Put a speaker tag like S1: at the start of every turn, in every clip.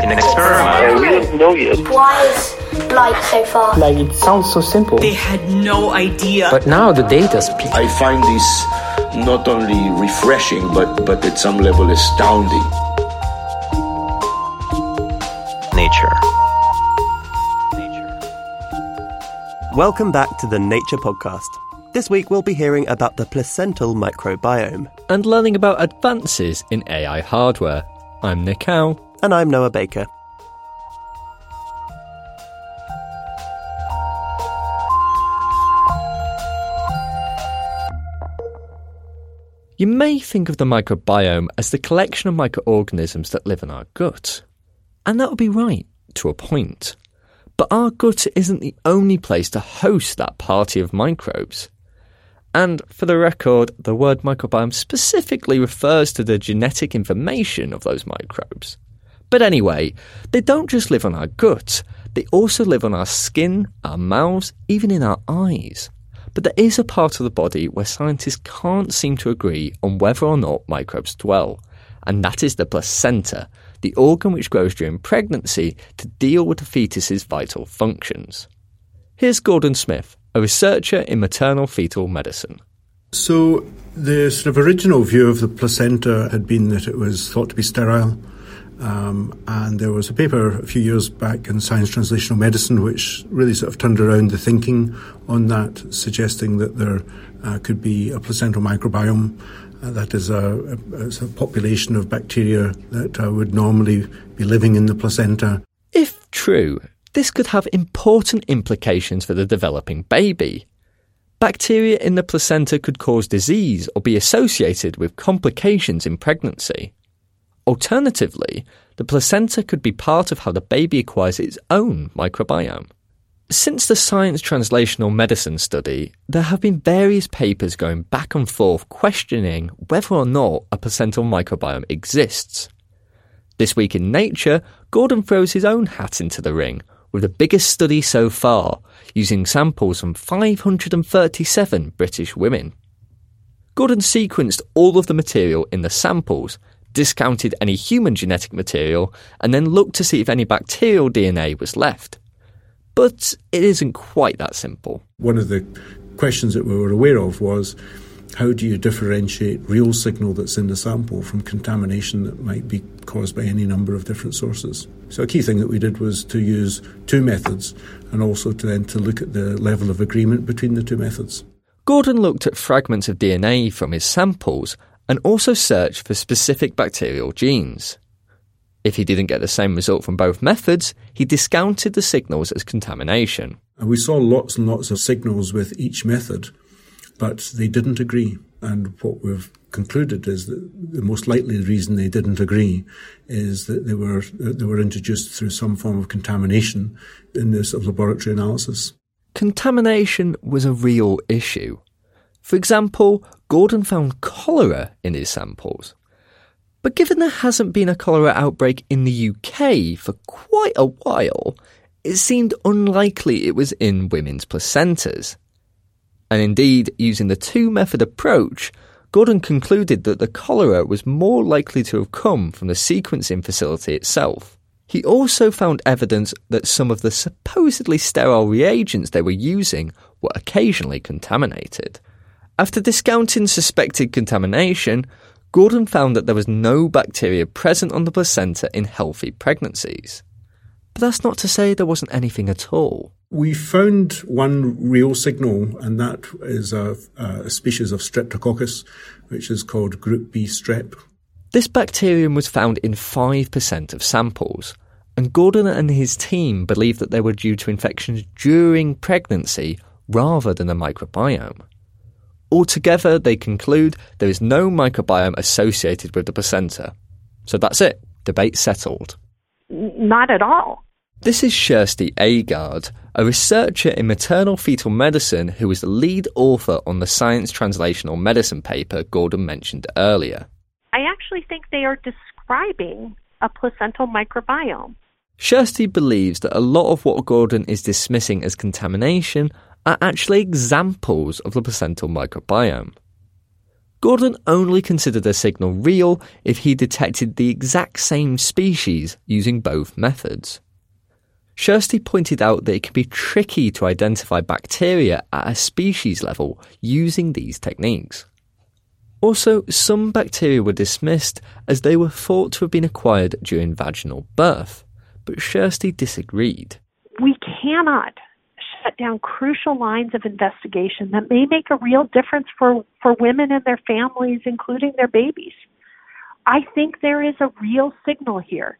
S1: An experiment.
S2: we don't know yet.
S3: Why is light so far?
S4: Like it sounds so simple.
S5: They had no idea.
S4: But now the data speaks.
S2: I find this not only refreshing, but, but at some level astounding.
S6: Nature. Welcome back to the Nature Podcast. This week we'll be hearing about the placental microbiome.
S7: and learning about advances in AI hardware. I'm Nick Howe.
S6: And I'm Noah Baker.
S7: You may think of the microbiome as the collection of microorganisms that live in our gut. And that would be right, to a point. But our gut isn't the only place to host that party of microbes. And for the record, the word microbiome specifically refers to the genetic information of those microbes. But anyway, they don't just live on our gut, they also live on our skin, our mouths, even in our eyes. But there is a part of the body where scientists can't seem to agree on whether or not microbes dwell, and that is the placenta, the organ which grows during pregnancy to deal with the fetus's vital functions. Here's Gordon Smith, a researcher in maternal fetal medicine.
S8: So, the sort of original view of the placenta had been that it was thought to be sterile. Um, and there was a paper a few years back in Science Translational Medicine which really sort of turned around the thinking on that, suggesting that there uh, could be a placental microbiome. Uh, that is a, a, a, population of bacteria that uh, would normally be living in the placenta.
S7: If true, this could have important implications for the developing baby. Bacteria in the placenta could cause disease or be associated with complications in pregnancy. Alternatively, the placenta could be part of how the baby acquires its own microbiome. Since the Science Translational Medicine study, there have been various papers going back and forth questioning whether or not a placental microbiome exists. This week in Nature, Gordon throws his own hat into the ring with the biggest study so far, using samples from 537 British women. Gordon sequenced all of the material in the samples discounted any human genetic material, and then looked to see if any bacterial DNA was left. But it isn't quite that simple.
S8: One of the questions that we were aware of was how do you differentiate real signal that's in the sample from contamination that might be caused by any number of different sources? So a key thing that we did was to use two methods and also to then to look at the level of agreement between the two methods.
S7: Gordon looked at fragments of DNA from his samples and also search for specific bacterial genes. If he didn't get the same result from both methods, he discounted the signals as contamination.
S8: And we saw lots and lots of signals with each method, but they didn't agree. And what we've concluded is that the most likely reason they didn't agree is that they were they were introduced through some form of contamination in this of laboratory analysis.
S7: Contamination was a real issue. For example, Gordon found cholera in his samples. But given there hasn't been a cholera outbreak in the UK for quite a while, it seemed unlikely it was in women's placentas. And indeed, using the two method approach, Gordon concluded that the cholera was more likely to have come from the sequencing facility itself. He also found evidence that some of the supposedly sterile reagents they were using were occasionally contaminated. After discounting suspected contamination, Gordon found that there was no bacteria present on the placenta in healthy pregnancies. But that's not to say there wasn't anything at all.
S8: We found one real signal, and that is a, a species of Streptococcus, which is called Group B strep.
S7: This bacterium was found in 5% of samples, and Gordon and his team believe that they were due to infections during pregnancy rather than the microbiome. Altogether, they conclude there is no microbiome associated with the placenta. So that's it, debate settled.
S9: Not at all.
S7: This is Kjersti Aagaard, a researcher in maternal fetal medicine who is the lead author on the Science Translational Medicine paper Gordon mentioned earlier.
S9: I actually think they are describing a placental microbiome.
S7: Kjersti believes that a lot of what Gordon is dismissing as contamination are actually examples of the placental microbiome. Gordon only considered a signal real if he detected the exact same species using both methods. Kjersti pointed out that it can be tricky to identify bacteria at a species level using these techniques. Also, some bacteria were dismissed as they were thought to have been acquired during vaginal birth, but Kjersti disagreed.
S9: We cannot shut down crucial lines of investigation that may make a real difference for, for women and their families, including their babies. I think there is a real signal here.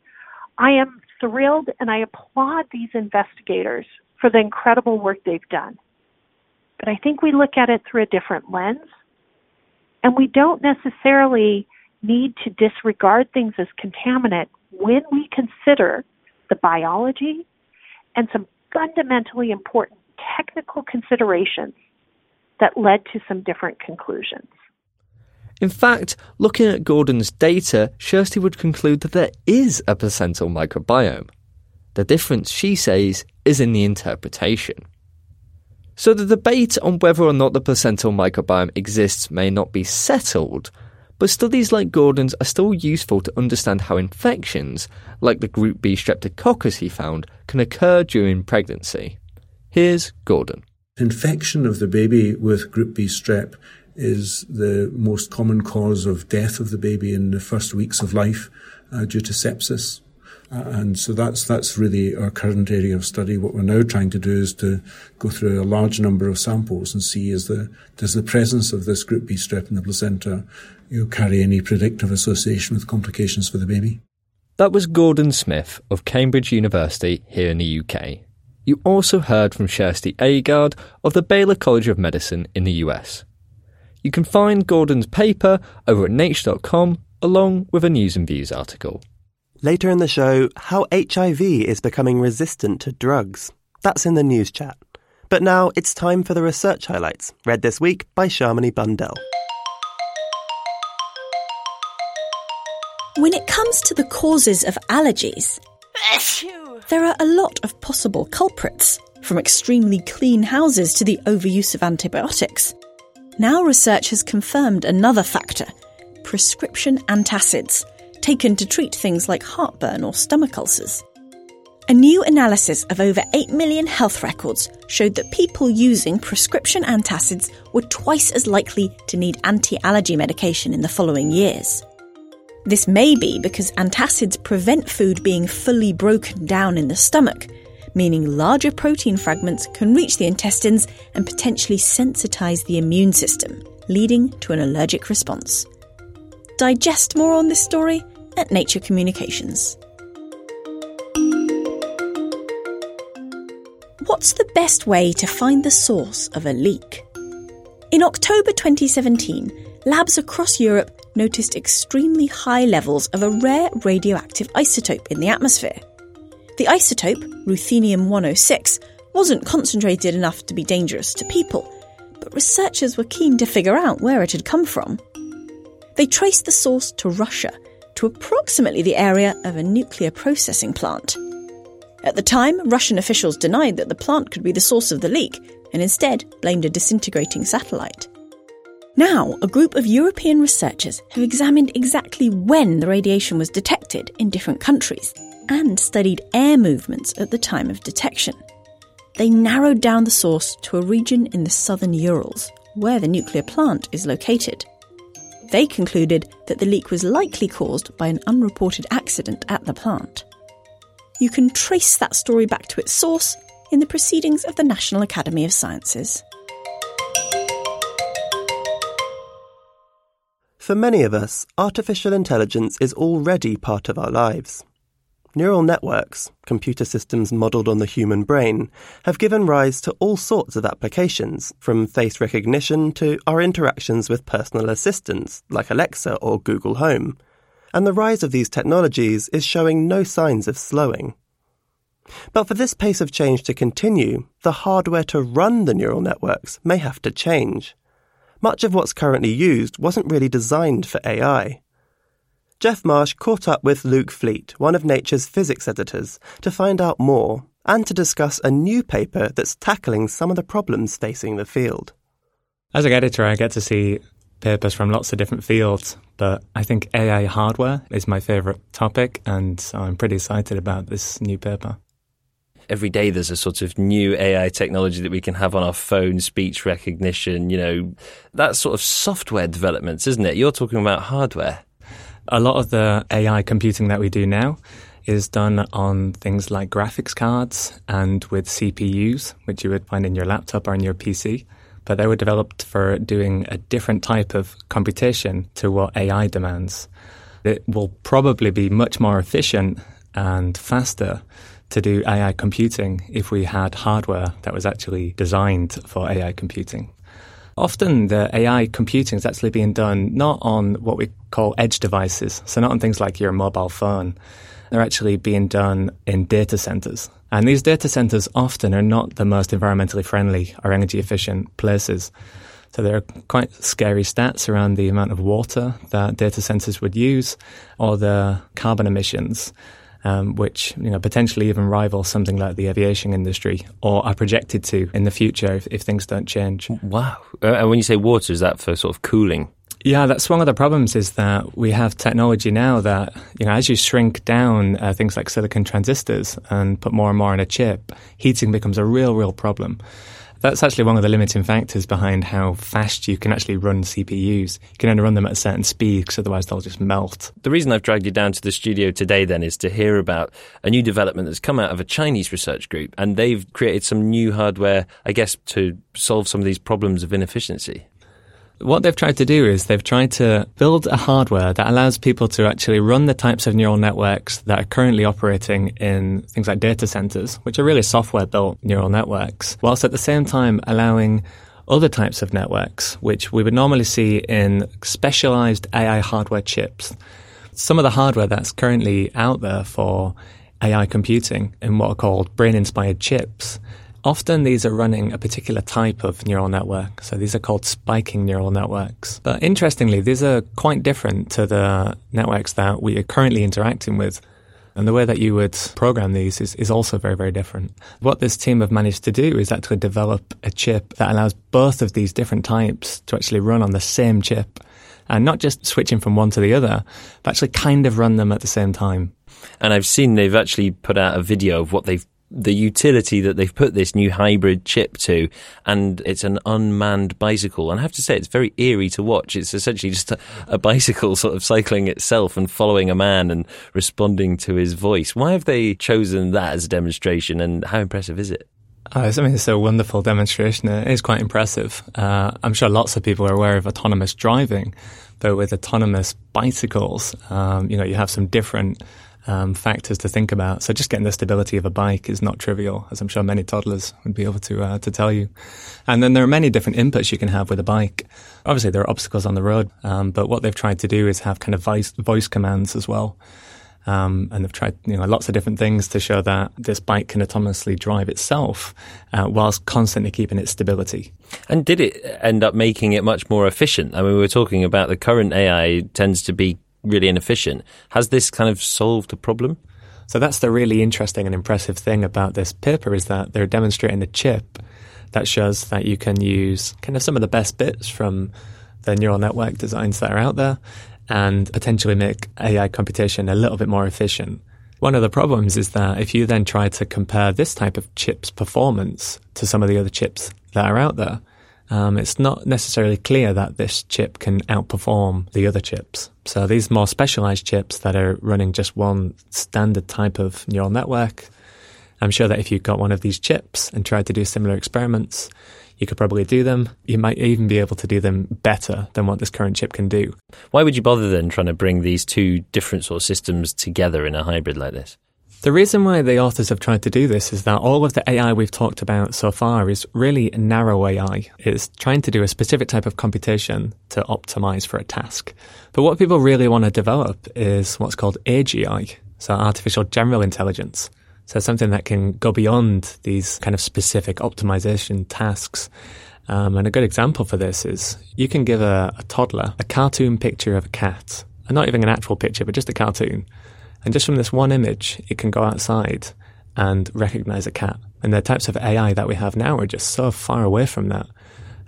S9: I am thrilled and I applaud these investigators for the incredible work they've done. But I think we look at it through a different lens, and we don't necessarily need to disregard things as contaminant when we consider the biology and some fundamentally important technical considerations that led to some different conclusions.
S7: In fact, looking at Gordon's data, Kjersti would conclude that there is a placental microbiome. The difference, she says, is in the interpretation. So the debate on whether or not the placental microbiome exists may not be settled, but studies like Gordon's are still useful to understand how infections, like the group B streptococcus he found, can occur during pregnancy. Here's Gordon.
S8: Infection of the baby with group B strep is the most common cause of death of the baby in the first weeks of life uh, due to sepsis. Uh, and so that's that's really our current area of study. What we're now trying to do is to go through a large number of samples and see is the does the presence of this group B strep in the placenta you carry any predictive association with complications for the baby.
S7: That was Gordon Smith of Cambridge University here in the UK. You also heard from Kjersti Aagaard of the Baylor College of Medicine in the US. You can find Gordon's paper over at nature.com along with a News and Views article.
S6: Later in the show, how HIV is becoming resistant to drugs. That's in the news chat. But now it's time for the research highlights, read this week by Shamini Bundell.
S10: When it comes to the causes of allergies, there are a lot of possible culprits, from extremely clean houses to the overuse of antibiotics. Now research has confirmed another factor prescription antacids, taken to treat things like heartburn or stomach ulcers. A new analysis of over 8 million health records showed that people using prescription antacids were twice as likely to need anti allergy medication in the following years. This may be because antacids prevent food being fully broken down in the stomach, meaning larger protein fragments can reach the intestines and potentially sensitize the immune system, leading to an allergic response. Digest more on this story at Nature Communications. What's the best way to find the source of a leak? In October 2017, labs across Europe noticed extremely high levels of a rare radioactive isotope in the atmosphere. The isotope, ruthenium 106, wasn't concentrated enough to be dangerous to people, but researchers were keen to figure out where it had come from. They traced the source to Russia, to approximately the area of a nuclear processing plant. At the time, Russian officials denied that the plant could be the source of the leak and instead blamed a disintegrating satellite. Now, a group of European researchers have examined exactly when the radiation was detected in different countries and studied air movements at the time of detection. They narrowed down the source to a region in the southern Urals, where the nuclear plant is located. They concluded that the leak was likely caused by an unreported accident at the plant. You can trace that story back to its source in the proceedings of the National Academy of Sciences.
S6: For many of us, artificial intelligence is already part of our lives. Neural networks, computer systems modelled on the human brain, have given rise to all sorts of applications, from face recognition to our interactions with personal assistants like Alexa or Google Home. And the rise of these technologies is showing no signs of slowing. But for this pace of change to continue, the hardware to run the neural networks may have to change. Much of what's currently used wasn't really designed for AI. Geoff Marsh caught up with Luke Fleet, one of Nature's physics editors, to find out more and to discuss a new paper that's tackling some of the problems facing the field.
S11: As an editor, I get to see papers from lots of different fields, but I think AI hardware is my favourite topic, and so I'm pretty excited about this new paper
S12: every day there's a sort of new AI technology that we can have on our phone, speech recognition, you know, that sort of software developments, isn't it? You're talking about hardware.
S11: A lot of the AI computing that we do now is done on things like graphics cards and with CPUs, which you would find in your laptop or in your PC. But they were developed for doing a different type of computation to what AI demands. It will probably be much more efficient and faster to do AI computing if we had hardware that was actually designed for AI computing. Often the AI computing is actually being done not on what we call edge devices, so not on things like your mobile phone. They're actually being done in data centers. And these data centers often are not the most environmentally friendly or energy efficient places. So there are quite scary stats around the amount of water that data centers would use or the carbon emissions um, which you know potentially even rival something like the aviation industry, or are projected to in the future if, if things don't change.
S12: Wow! Uh, and when you say water, is that for sort of cooling?
S11: Yeah, that's one of the problems is that we have technology now that, you know, as you shrink down uh, things like silicon transistors and put more and more in a chip, heating becomes a real, real problem. That's actually one of the limiting factors behind how fast you can actually run CPUs. You can only run them at a certain speed because otherwise they'll just melt.
S12: The reason I've dragged you down to the studio today then is to hear about a new development that's come out of a Chinese research group and they've created some new hardware, I guess, to solve some of these problems of inefficiency
S11: what they've tried to do is they've tried to build a hardware that allows people to actually run the types of neural networks that are currently operating in things like data centers, which are really software built neural networks, whilst at the same time allowing other types of networks, which we would normally see in specialized AI hardware chips. Some of the hardware that's currently out there for AI computing in what are called brain inspired chips Often these are running a particular type of neural network. So these are called spiking neural networks. But interestingly, these are quite different to the networks that we are currently interacting with. And the way that you would program these is, is also very, very different. What this team have managed to do is actually develop a chip that allows both of these different types to actually run on the same chip. And not just switching from one to the other, but actually kind of run them at the same time.
S12: And I've seen they've actually put out a video of what they've the utility that they've put this new hybrid chip to, and it's an unmanned bicycle. And I have to say, it's very eerie to watch. It's essentially just a, a, bicycle sort of cycling itself and following a man and responding to his voice. Why have they chosen that as a demonstration, and how impressive is it?
S11: Oh, I mean, it's a wonderful demonstration. It is quite impressive. Uh, I'm sure lots of people are aware of autonomous driving, but with autonomous bicycles, um, you know, you have some different um, factors to think about. So just getting the stability of a bike is not trivial, as I'm sure many toddlers would be able to uh, to tell you. And then there are many different inputs you can have with a bike. Obviously, there are obstacles on the road, um, but what they've tried to do is have kind of voice, voice commands as well. Um, and they've tried you know lots of different things to show that this bike can autonomously drive itself uh, whilst constantly keeping its stability.
S12: And did it end up making it much more efficient? I mean, we were talking about the current AI tends to be really inefficient. Has this kind of solved the problem?
S11: So that's the really interesting and impressive thing about this paper is that they're demonstrating a chip that shows that you can use kind of some of the best bits from the neural network designs that are out there and potentially make AI computation a little bit more efficient. One of the problems is that if you then try to compare this type of chip's performance to some of the other chips that are out there, um, it's not necessarily clear that this chip can outperform the other chips. So these more specialized chips that are running just one standard type of neural network, I'm sure that if you got one of these chips and tried to do similar experiments, you could probably do them. You might even be able to do them better than what this current chip can do.
S12: Why would you bother then trying to bring these two different sort of systems together in a hybrid like this?
S11: The reason why the authors have tried to do this is that all of the AI we've talked about so far is really narrow AI. It's trying to do a specific type of computation to optimize for a task. But what people really want to develop is what's called AGI, so artificial general intelligence. So something that can go beyond these kind of specific optimization tasks. Um, and a good example for this is you can give a, a toddler a cartoon picture of a cat, and not even an actual picture, but just a cartoon. And just from this one image, it can go outside and recognize a cat. And the types of AI that we have now are just so far away from that.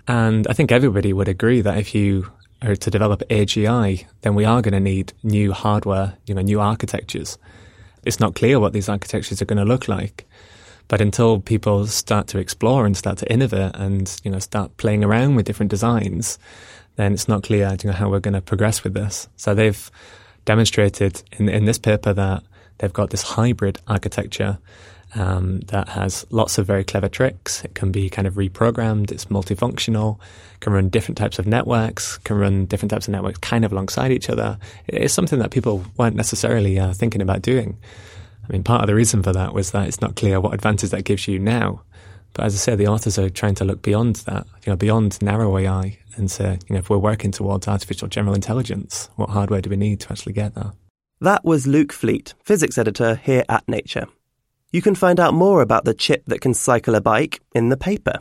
S11: And I think everybody would agree that if you are to develop AGI, then we are going to need new hardware, you know, new architectures. It's not clear what these architectures are going to look like. But until people start to explore and start to innovate and, you know, start playing around with different designs, then it's not clear, you know, how we're going to progress with this. So they've demonstrated in, in this paper that they've got this hybrid architecture um, that has lots of very clever tricks. It can be kind of reprogrammed. It's multifunctional. Can run different types of networks. Can run different types of networks kind of alongside each other. It's something that people weren't necessarily uh, thinking about doing. I mean, part of the reason for that was that it's not clear what advantage that gives you now. But as I say, the authors are trying to look beyond that, you know, beyond narrow AI and say, you know, if we're working towards artificial general intelligence, what hardware do we need to actually get there?
S6: That was Luke Fleet, physics editor here at Nature. You can find out more about the chip that can cycle a bike in the paper.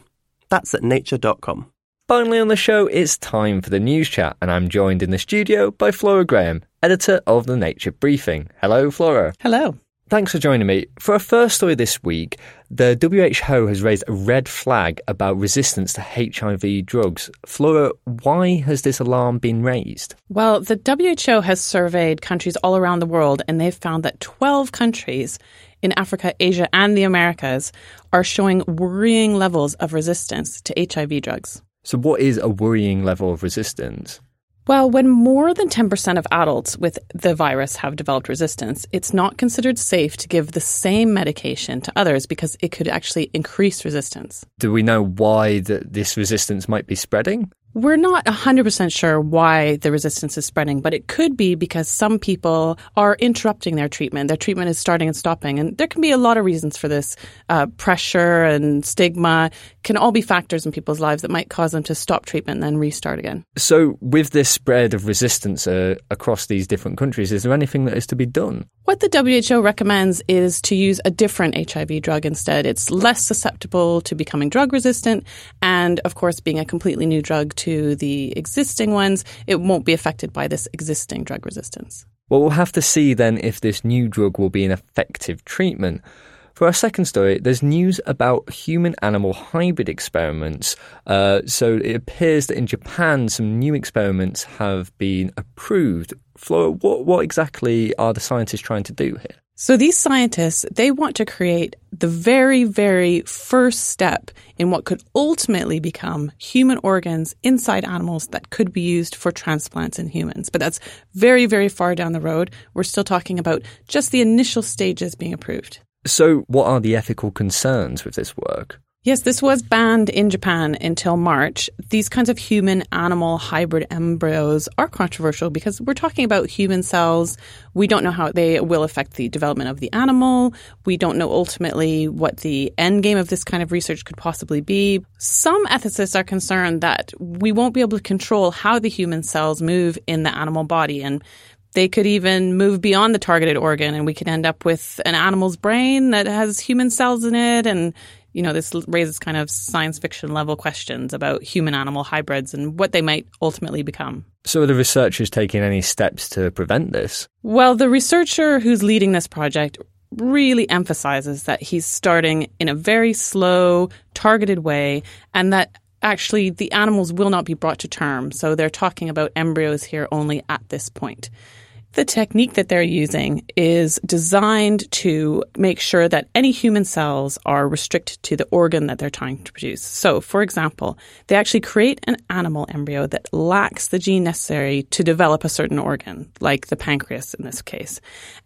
S6: That's at nature.com.
S7: Finally on the show, it's time for the news chat, and I'm joined in the studio by Flora Graham, editor of the Nature Briefing. Hello, Flora.
S13: Hello.
S7: Thanks for joining me. For our first story this week, the WHO has raised a red flag about resistance to HIV drugs. Flora, why has this alarm been raised?
S13: Well, the WHO has surveyed countries all around the world, and they've found that 12 countries in Africa, Asia, and the Americas are showing worrying levels of resistance to HIV drugs.
S7: So, what is a worrying level of resistance?
S13: Well, when more than 10% of adults with the virus have developed resistance, it's not considered safe to give the same medication to others because it could actually increase resistance.
S7: Do we know why the, this resistance might be spreading?
S13: We're not 100% sure why the resistance is spreading, but it could be because some people are interrupting their treatment. Their treatment is starting and stopping. And there can be a lot of reasons for this. Uh, pressure and stigma can all be factors in people's lives that might cause them to stop treatment and then restart again.
S7: So, with this spread of resistance uh, across these different countries, is there anything that is to be done?
S13: What the WHO recommends is to use a different HIV drug instead. It's less susceptible to becoming drug resistant, and of course, being a completely new drug to the existing ones, it won't be affected by this existing drug resistance.
S7: Well, we'll have to see then if this new drug will be an effective treatment. For our second story, there's news about human animal hybrid experiments. Uh, so it appears that in Japan, some new experiments have been approved. Flora, what, what exactly are the scientists trying to do here?
S13: So these scientists, they want to create the very, very first step in what could ultimately become human organs inside animals that could be used for transplants in humans. But that's very, very far down the road. We're still talking about just the initial stages being approved.
S7: So what are the ethical concerns with this work?
S13: Yes, this was banned in Japan until March. These kinds of human animal hybrid embryos are controversial because we're talking about human cells. We don't know how they will affect the development of the animal. We don't know ultimately what the end game of this kind of research could possibly be. Some ethicists are concerned that we won't be able to control how the human cells move in the animal body and they could even move beyond the targeted organ and we could end up with an animal's brain that has human cells in it and you know, this raises kind of science fiction level questions about human animal hybrids and what they might ultimately become.
S7: So, are the researchers taking any steps to prevent this?
S13: Well, the researcher who's leading this project really emphasizes that he's starting in a very slow, targeted way, and that actually the animals will not be brought to term. So, they're talking about embryos here only at this point. The technique that they're using is designed to make sure that any human cells are restricted to the organ that they're trying to produce. So, for example, they actually create an animal embryo that lacks the gene necessary to develop a certain organ, like the pancreas in this case.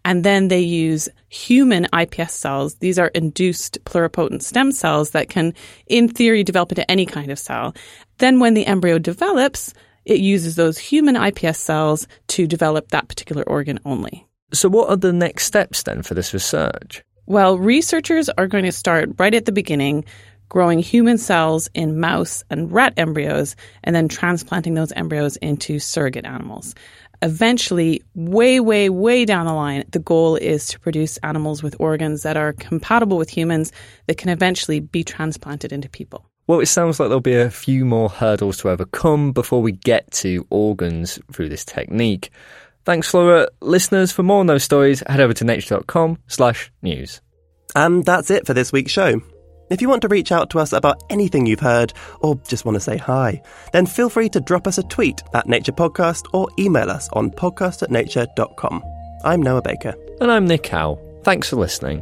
S13: And then they use human iPS cells. These are induced pluripotent stem cells that can, in theory, develop into any kind of cell. Then, when the embryo develops, it uses those human iPS cells to develop that particular organ only.
S7: So, what are the next steps then for this research?
S13: Well, researchers are going to start right at the beginning growing human cells in mouse and rat embryos and then transplanting those embryos into surrogate animals. Eventually, way, way, way down the line, the goal is to produce animals with organs that are compatible with humans that can eventually be transplanted into people.
S7: Well, it sounds like there'll be a few more hurdles to overcome before we get to organs through this technique. Thanks, Flora. Listeners, for more on those stories, head over to nature.com slash news.
S6: And that's it for this week's show. If you want to reach out to us about anything you've heard, or just want to say hi, then feel free to drop us a tweet at Nature Podcast or email us on podcast at nature.com. I'm Noah Baker.
S7: And I'm Nick Howe. Thanks for listening.